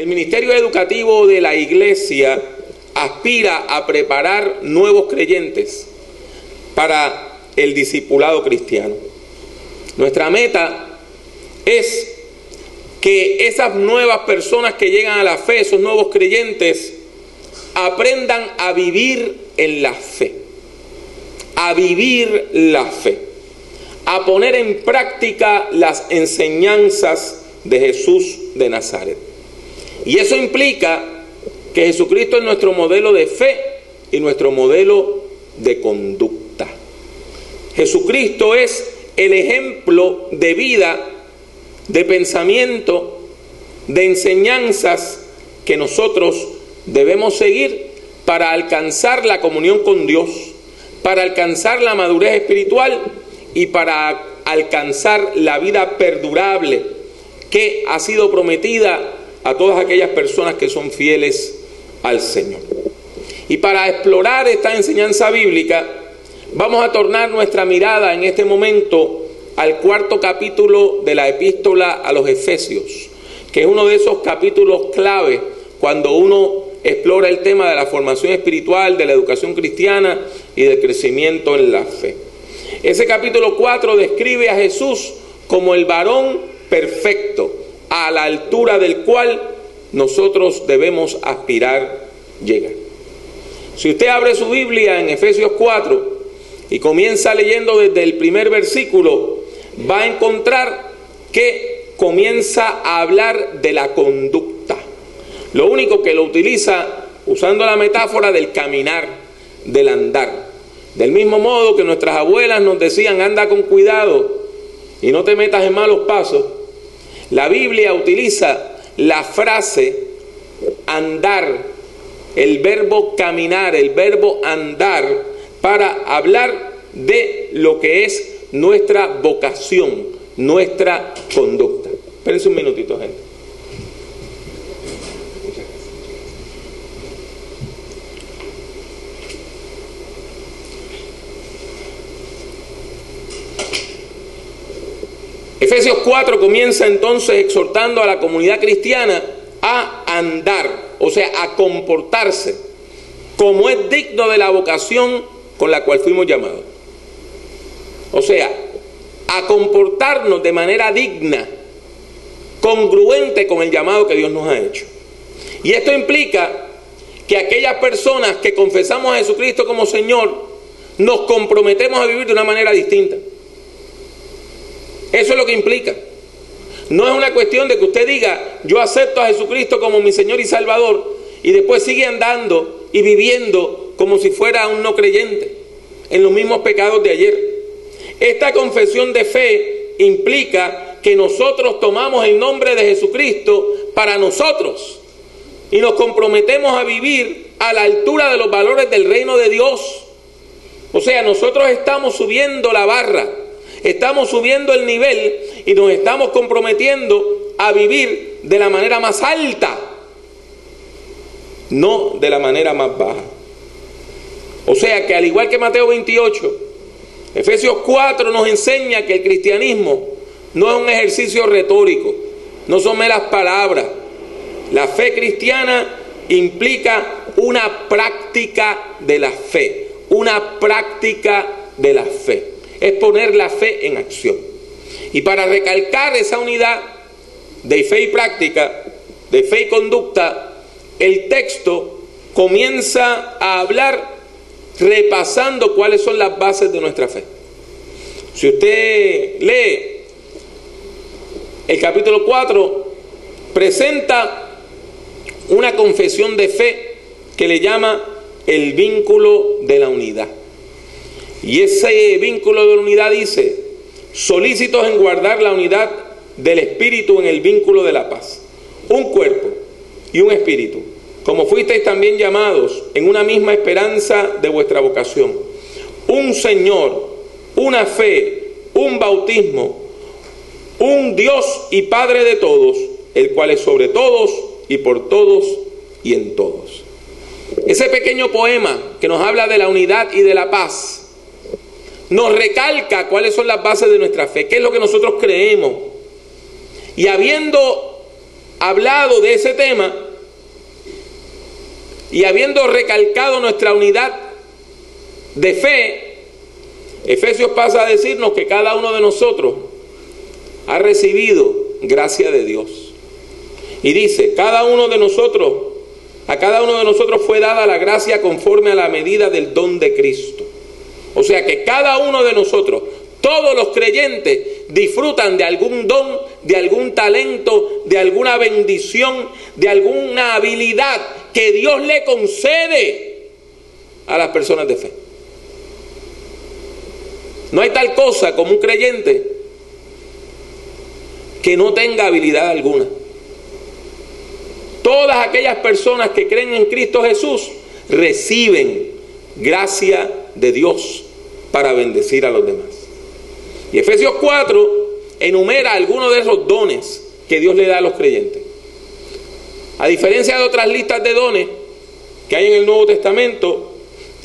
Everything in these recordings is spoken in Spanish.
el ministerio educativo de la iglesia aspira a preparar nuevos creyentes para el discipulado cristiano. Nuestra meta es que esas nuevas personas que llegan a la fe, esos nuevos creyentes, aprendan a vivir en la fe, a vivir la fe, a poner en práctica las enseñanzas de Jesús de Nazaret. Y eso implica que Jesucristo es nuestro modelo de fe y nuestro modelo de conducta. Jesucristo es el ejemplo de vida, de pensamiento, de enseñanzas que nosotros debemos seguir para alcanzar la comunión con Dios, para alcanzar la madurez espiritual y para alcanzar la vida perdurable que ha sido prometida a todas aquellas personas que son fieles al Señor. Y para explorar esta enseñanza bíblica, vamos a tornar nuestra mirada en este momento al cuarto capítulo de la epístola a los Efesios, que es uno de esos capítulos clave cuando uno explora el tema de la formación espiritual, de la educación cristiana y del crecimiento en la fe. Ese capítulo 4 describe a Jesús como el varón perfecto, a la altura del cual nosotros debemos aspirar llegar. Si usted abre su Biblia en Efesios 4 y comienza leyendo desde el primer versículo, va a encontrar que comienza a hablar de la conducta. Lo único que lo utiliza usando la metáfora del caminar, del andar. Del mismo modo que nuestras abuelas nos decían, anda con cuidado y no te metas en malos pasos, la Biblia utiliza la frase andar, el verbo caminar, el verbo andar, para hablar de lo que es nuestra vocación, nuestra conducta. Espérense un minutito, gente. Efesios 4 comienza entonces exhortando a la comunidad cristiana a andar, o sea, a comportarse como es digno de la vocación con la cual fuimos llamados. O sea, a comportarnos de manera digna, congruente con el llamado que Dios nos ha hecho. Y esto implica que aquellas personas que confesamos a Jesucristo como Señor, nos comprometemos a vivir de una manera distinta. Eso es lo que implica. No es una cuestión de que usted diga, yo acepto a Jesucristo como mi Señor y Salvador, y después sigue andando y viviendo como si fuera un no creyente, en los mismos pecados de ayer. Esta confesión de fe implica que nosotros tomamos el nombre de Jesucristo para nosotros y nos comprometemos a vivir a la altura de los valores del reino de Dios. O sea, nosotros estamos subiendo la barra Estamos subiendo el nivel y nos estamos comprometiendo a vivir de la manera más alta, no de la manera más baja. O sea que al igual que Mateo 28, Efesios 4 nos enseña que el cristianismo no es un ejercicio retórico, no son meras palabras. La fe cristiana implica una práctica de la fe, una práctica de la fe es poner la fe en acción. Y para recalcar esa unidad de fe y práctica, de fe y conducta, el texto comienza a hablar repasando cuáles son las bases de nuestra fe. Si usted lee el capítulo 4, presenta una confesión de fe que le llama el vínculo de la unidad. Y ese vínculo de unidad dice, solícitos en guardar la unidad del espíritu en el vínculo de la paz. Un cuerpo y un espíritu, como fuisteis también llamados en una misma esperanza de vuestra vocación. Un Señor, una fe, un bautismo, un Dios y Padre de todos, el cual es sobre todos y por todos y en todos. Ese pequeño poema que nos habla de la unidad y de la paz nos recalca cuáles son las bases de nuestra fe, qué es lo que nosotros creemos. Y habiendo hablado de ese tema y habiendo recalcado nuestra unidad de fe, Efesios pasa a decirnos que cada uno de nosotros ha recibido gracia de Dios. Y dice, cada uno de nosotros, a cada uno de nosotros fue dada la gracia conforme a la medida del don de Cristo. O sea que cada uno de nosotros, todos los creyentes, disfrutan de algún don, de algún talento, de alguna bendición, de alguna habilidad que Dios le concede a las personas de fe. No hay tal cosa como un creyente que no tenga habilidad alguna. Todas aquellas personas que creen en Cristo Jesús reciben gracia de Dios para bendecir a los demás. Y Efesios 4 enumera algunos de esos dones que Dios le da a los creyentes. A diferencia de otras listas de dones que hay en el Nuevo Testamento,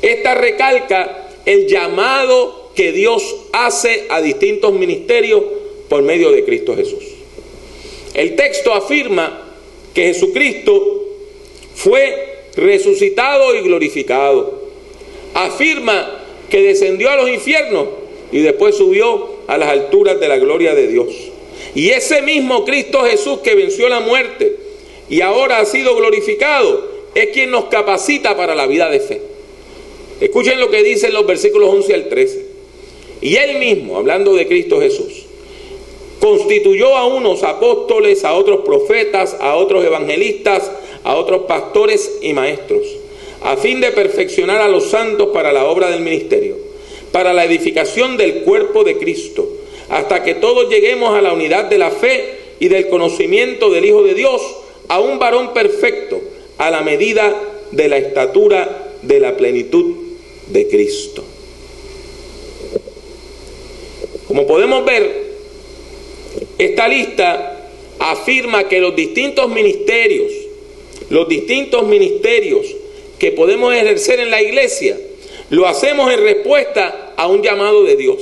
esta recalca el llamado que Dios hace a distintos ministerios por medio de Cristo Jesús. El texto afirma que Jesucristo fue resucitado y glorificado. Afirma que descendió a los infiernos y después subió a las alturas de la gloria de Dios. Y ese mismo Cristo Jesús que venció la muerte y ahora ha sido glorificado es quien nos capacita para la vida de fe. Escuchen lo que dicen los versículos 11 al 13. Y él mismo, hablando de Cristo Jesús, constituyó a unos apóstoles, a otros profetas, a otros evangelistas, a otros pastores y maestros, a fin de perfeccionar a los santos para la obra del ministerio, para la edificación del cuerpo de Cristo, hasta que todos lleguemos a la unidad de la fe y del conocimiento del Hijo de Dios, a un varón perfecto, a la medida de la estatura de la plenitud de Cristo. Como podemos ver, esta lista afirma que los distintos ministerios, los distintos ministerios que podemos ejercer en la iglesia, lo hacemos en respuesta a un llamado de Dios.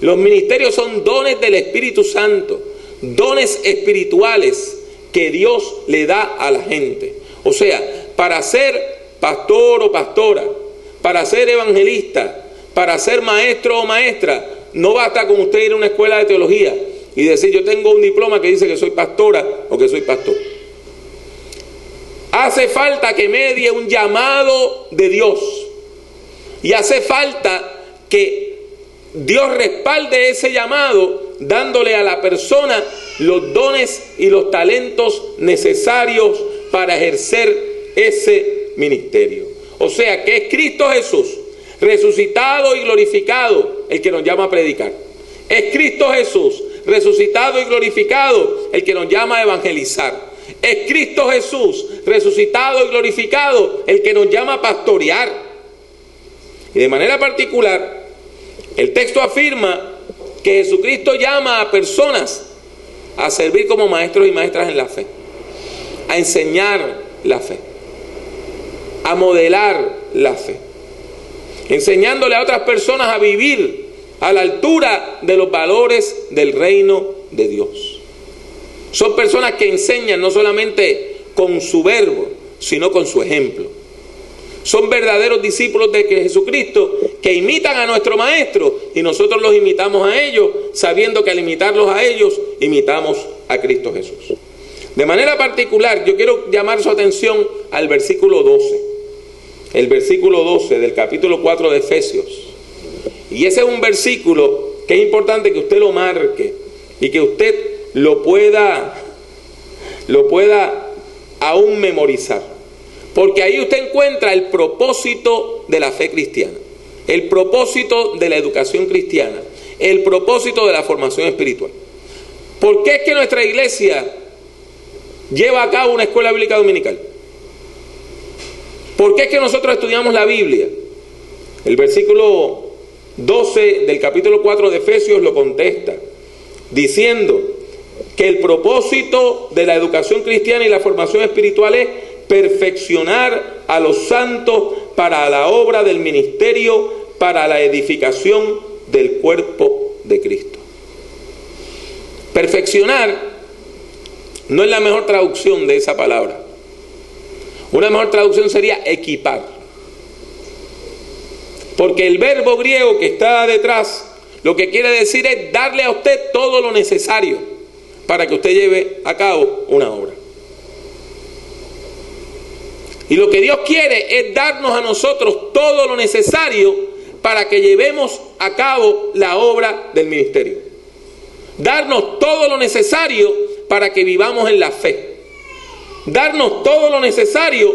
Los ministerios son dones del Espíritu Santo, dones espirituales que Dios le da a la gente. O sea, para ser pastor o pastora, para ser evangelista, para ser maestro o maestra, no basta con usted ir a una escuela de teología y decir yo tengo un diploma que dice que soy pastora o que soy pastor. Hace falta que medie un llamado de Dios. Y hace falta que Dios respalde ese llamado dándole a la persona los dones y los talentos necesarios para ejercer ese ministerio. O sea que es Cristo Jesús, resucitado y glorificado, el que nos llama a predicar. Es Cristo Jesús, resucitado y glorificado, el que nos llama a evangelizar. Es Cristo Jesús, resucitado y glorificado, el que nos llama a pastorear. Y de manera particular, el texto afirma que Jesucristo llama a personas a servir como maestros y maestras en la fe, a enseñar la fe, a modelar la fe, enseñándole a otras personas a vivir a la altura de los valores del reino de Dios. Son personas que enseñan no solamente con su verbo, sino con su ejemplo. Son verdaderos discípulos de Jesucristo que imitan a nuestro Maestro y nosotros los imitamos a ellos, sabiendo que al imitarlos a ellos, imitamos a Cristo Jesús. De manera particular, yo quiero llamar su atención al versículo 12, el versículo 12 del capítulo 4 de Efesios. Y ese es un versículo que es importante que usted lo marque y que usted lo pueda, lo pueda aún memorizar. Porque ahí usted encuentra el propósito de la fe cristiana, el propósito de la educación cristiana, el propósito de la formación espiritual. ¿Por qué es que nuestra iglesia lleva a cabo una escuela bíblica dominical? ¿Por qué es que nosotros estudiamos la Biblia? El versículo 12 del capítulo 4 de Efesios lo contesta, diciendo que el propósito de la educación cristiana y la formación espiritual es perfeccionar a los santos para la obra del ministerio, para la edificación del cuerpo de Cristo. Perfeccionar no es la mejor traducción de esa palabra. Una mejor traducción sería equipar. Porque el verbo griego que está detrás lo que quiere decir es darle a usted todo lo necesario para que usted lleve a cabo una obra. Y lo que Dios quiere es darnos a nosotros todo lo necesario para que llevemos a cabo la obra del ministerio. Darnos todo lo necesario para que vivamos en la fe. Darnos todo lo necesario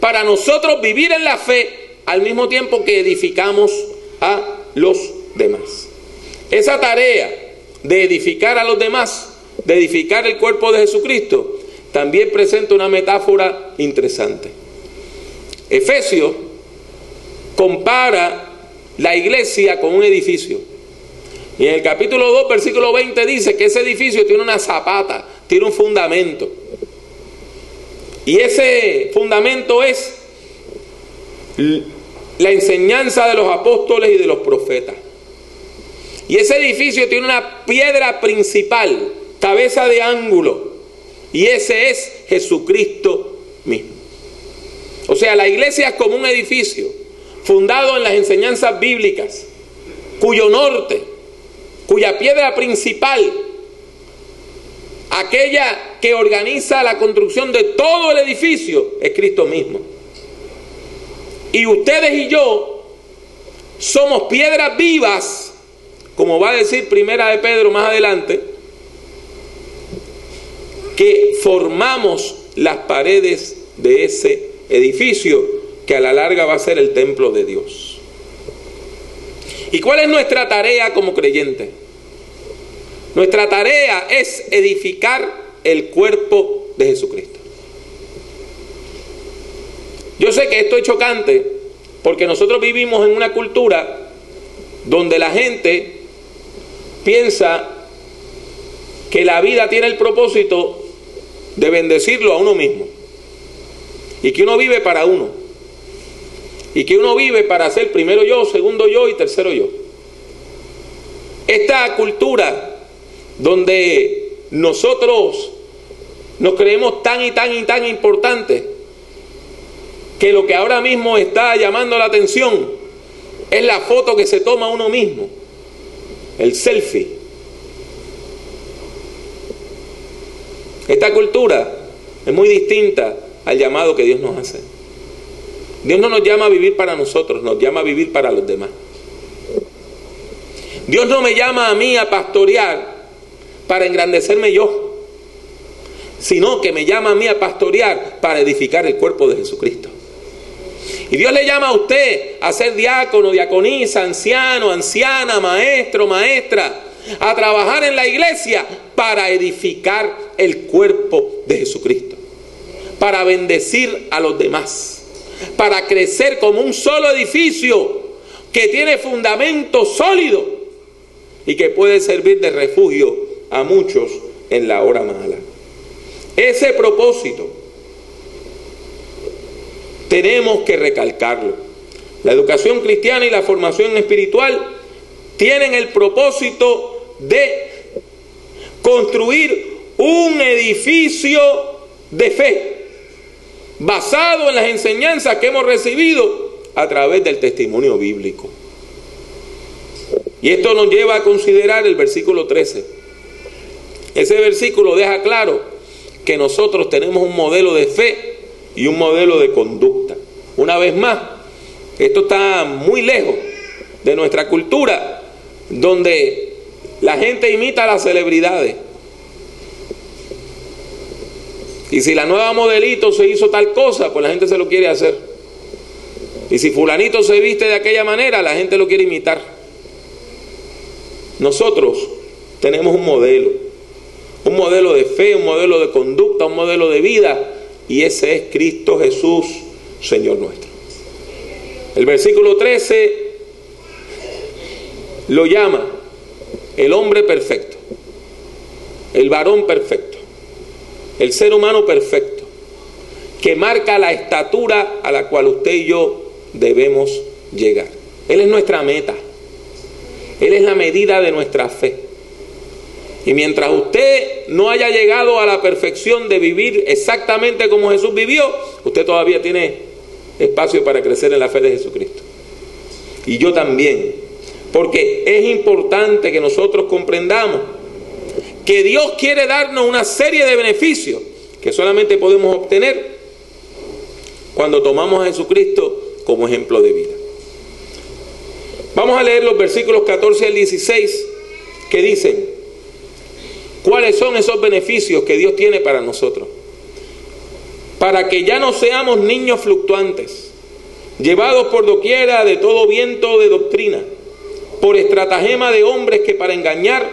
para nosotros vivir en la fe al mismo tiempo que edificamos a los demás. Esa tarea de edificar a los demás, de edificar el cuerpo de Jesucristo, también presenta una metáfora interesante. Efesios compara la iglesia con un edificio. Y en el capítulo 2, versículo 20 dice que ese edificio tiene una zapata, tiene un fundamento. Y ese fundamento es la enseñanza de los apóstoles y de los profetas. Y ese edificio tiene una piedra principal, cabeza de ángulo. Y ese es Jesucristo mismo. O sea, la iglesia es como un edificio fundado en las enseñanzas bíblicas, cuyo norte, cuya piedra principal, aquella que organiza la construcción de todo el edificio, es Cristo mismo. Y ustedes y yo somos piedras vivas como va a decir Primera de Pedro más adelante, que formamos las paredes de ese edificio que a la larga va a ser el templo de Dios. ¿Y cuál es nuestra tarea como creyente? Nuestra tarea es edificar el cuerpo de Jesucristo. Yo sé que esto es chocante porque nosotros vivimos en una cultura donde la gente piensa que la vida tiene el propósito de bendecirlo a uno mismo. Y que uno vive para uno. Y que uno vive para ser primero yo, segundo yo y tercero yo. Esta cultura donde nosotros nos creemos tan y tan y tan importantes que lo que ahora mismo está llamando la atención es la foto que se toma uno mismo el selfie. Esta cultura es muy distinta al llamado que Dios nos hace. Dios no nos llama a vivir para nosotros, nos llama a vivir para los demás. Dios no me llama a mí a pastorear para engrandecerme yo, sino que me llama a mí a pastorear para edificar el cuerpo de Jesucristo. Y Dios le llama a usted a ser diácono, diaconisa, anciano, anciana, maestro, maestra, a trabajar en la iglesia para edificar el cuerpo de Jesucristo, para bendecir a los demás, para crecer como un solo edificio que tiene fundamento sólido y que puede servir de refugio a muchos en la hora mala. Ese propósito tenemos que recalcarlo. La educación cristiana y la formación espiritual tienen el propósito de construir un edificio de fe basado en las enseñanzas que hemos recibido a través del testimonio bíblico. Y esto nos lleva a considerar el versículo 13. Ese versículo deja claro que nosotros tenemos un modelo de fe y un modelo de conducta. Una vez más, esto está muy lejos de nuestra cultura, donde la gente imita a las celebridades. Y si la nueva modelito se hizo tal cosa, pues la gente se lo quiere hacer. Y si fulanito se viste de aquella manera, la gente lo quiere imitar. Nosotros tenemos un modelo, un modelo de fe, un modelo de conducta, un modelo de vida y ese es Cristo Jesús, Señor nuestro. El versículo 13 lo llama el hombre perfecto, el varón perfecto, el ser humano perfecto, que marca la estatura a la cual usted y yo debemos llegar. Él es nuestra meta, Él es la medida de nuestra fe. Y mientras usted no haya llegado a la perfección de vivir exactamente como Jesús vivió, usted todavía tiene espacio para crecer en la fe de Jesucristo. Y yo también. Porque es importante que nosotros comprendamos que Dios quiere darnos una serie de beneficios que solamente podemos obtener cuando tomamos a Jesucristo como ejemplo de vida. Vamos a leer los versículos 14 al 16 que dicen, ¿cuáles son esos beneficios que Dios tiene para nosotros? Para que ya no seamos niños fluctuantes, llevados por doquiera de todo viento de doctrina, por estratagema de hombres que para engañar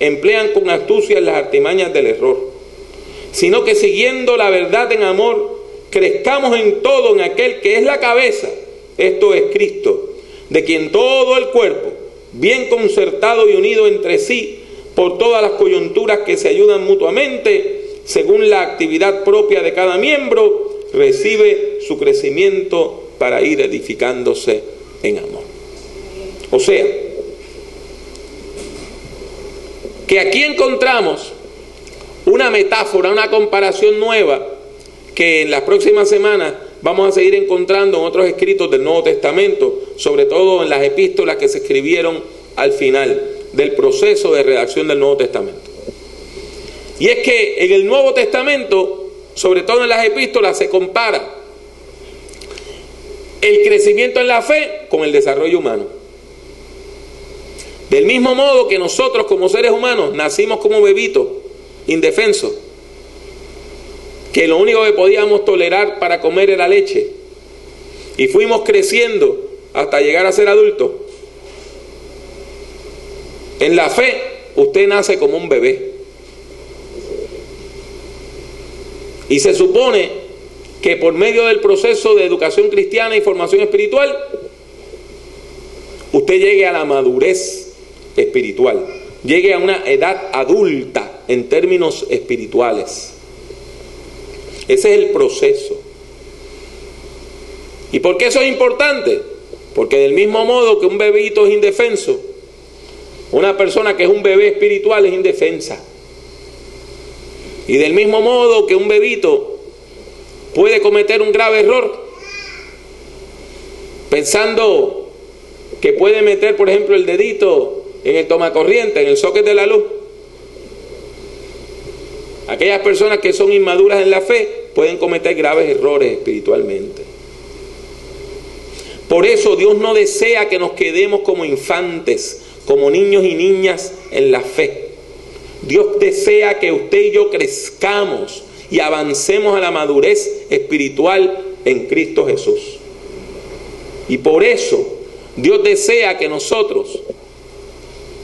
emplean con astucia las artimañas del error, sino que siguiendo la verdad en amor, crezcamos en todo en aquel que es la cabeza, esto es Cristo de quien todo el cuerpo, bien concertado y unido entre sí por todas las coyunturas que se ayudan mutuamente, según la actividad propia de cada miembro, recibe su crecimiento para ir edificándose en amor. O sea, que aquí encontramos una metáfora, una comparación nueva que en las próximas semanas vamos a seguir encontrando en otros escritos del Nuevo Testamento, sobre todo en las epístolas que se escribieron al final del proceso de redacción del Nuevo Testamento. Y es que en el Nuevo Testamento, sobre todo en las epístolas, se compara el crecimiento en la fe con el desarrollo humano. Del mismo modo que nosotros como seres humanos nacimos como bebitos, indefensos, que lo único que podíamos tolerar para comer era leche. Y fuimos creciendo hasta llegar a ser adultos. En la fe, usted nace como un bebé. Y se supone que por medio del proceso de educación cristiana y formación espiritual, usted llegue a la madurez espiritual, llegue a una edad adulta en términos espirituales. Ese es el proceso. ¿Y por qué eso es importante? Porque del mismo modo que un bebito es indefenso, una persona que es un bebé espiritual es indefensa. Y del mismo modo que un bebito puede cometer un grave error, pensando que puede meter, por ejemplo, el dedito en el tomacorriente, en el socket de la luz, Aquellas personas que son inmaduras en la fe pueden cometer graves errores espiritualmente. Por eso Dios no desea que nos quedemos como infantes, como niños y niñas en la fe. Dios desea que usted y yo crezcamos y avancemos a la madurez espiritual en Cristo Jesús. Y por eso Dios desea que nosotros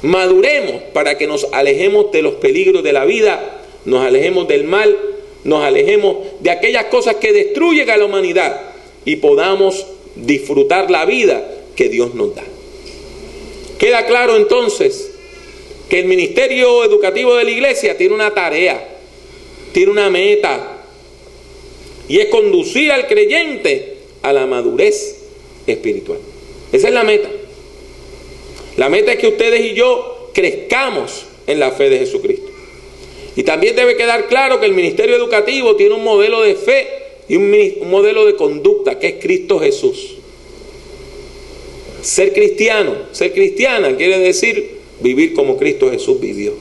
maduremos para que nos alejemos de los peligros de la vida nos alejemos del mal, nos alejemos de aquellas cosas que destruyen a la humanidad y podamos disfrutar la vida que Dios nos da. Queda claro entonces que el ministerio educativo de la iglesia tiene una tarea, tiene una meta, y es conducir al creyente a la madurez espiritual. Esa es la meta. La meta es que ustedes y yo crezcamos en la fe de Jesucristo. Y también debe quedar claro que el ministerio educativo tiene un modelo de fe y un, modelo de conducta que es Cristo Jesús. Ser cristiano, ser cristiana quiere decir vivir como Cristo Jesús vivió.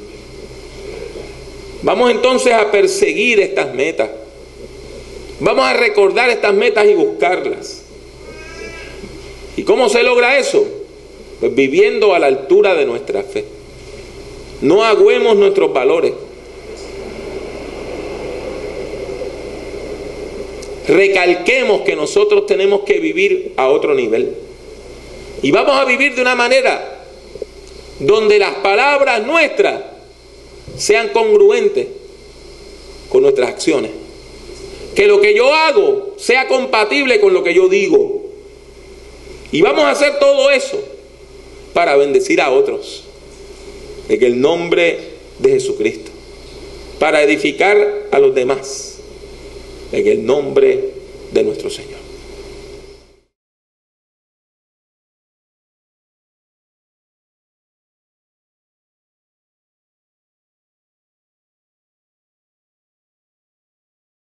Vamos entonces a perseguir estas metas. Vamos a recordar estas metas y buscarlas. ¿Y cómo se logra eso? Pues viviendo a la altura de nuestra fe. No agüemos nuestros valores. recalquemos que nosotros tenemos que vivir a otro nivel. Y vamos a vivir de una manera donde las palabras nuestras sean congruentes con nuestras acciones. Que lo que yo hago sea compatible con lo que yo digo. Y vamos a hacer todo eso para bendecir a otros. En el nombre de Jesucristo. Para edificar a los demás en el nombre de nuestro Señor.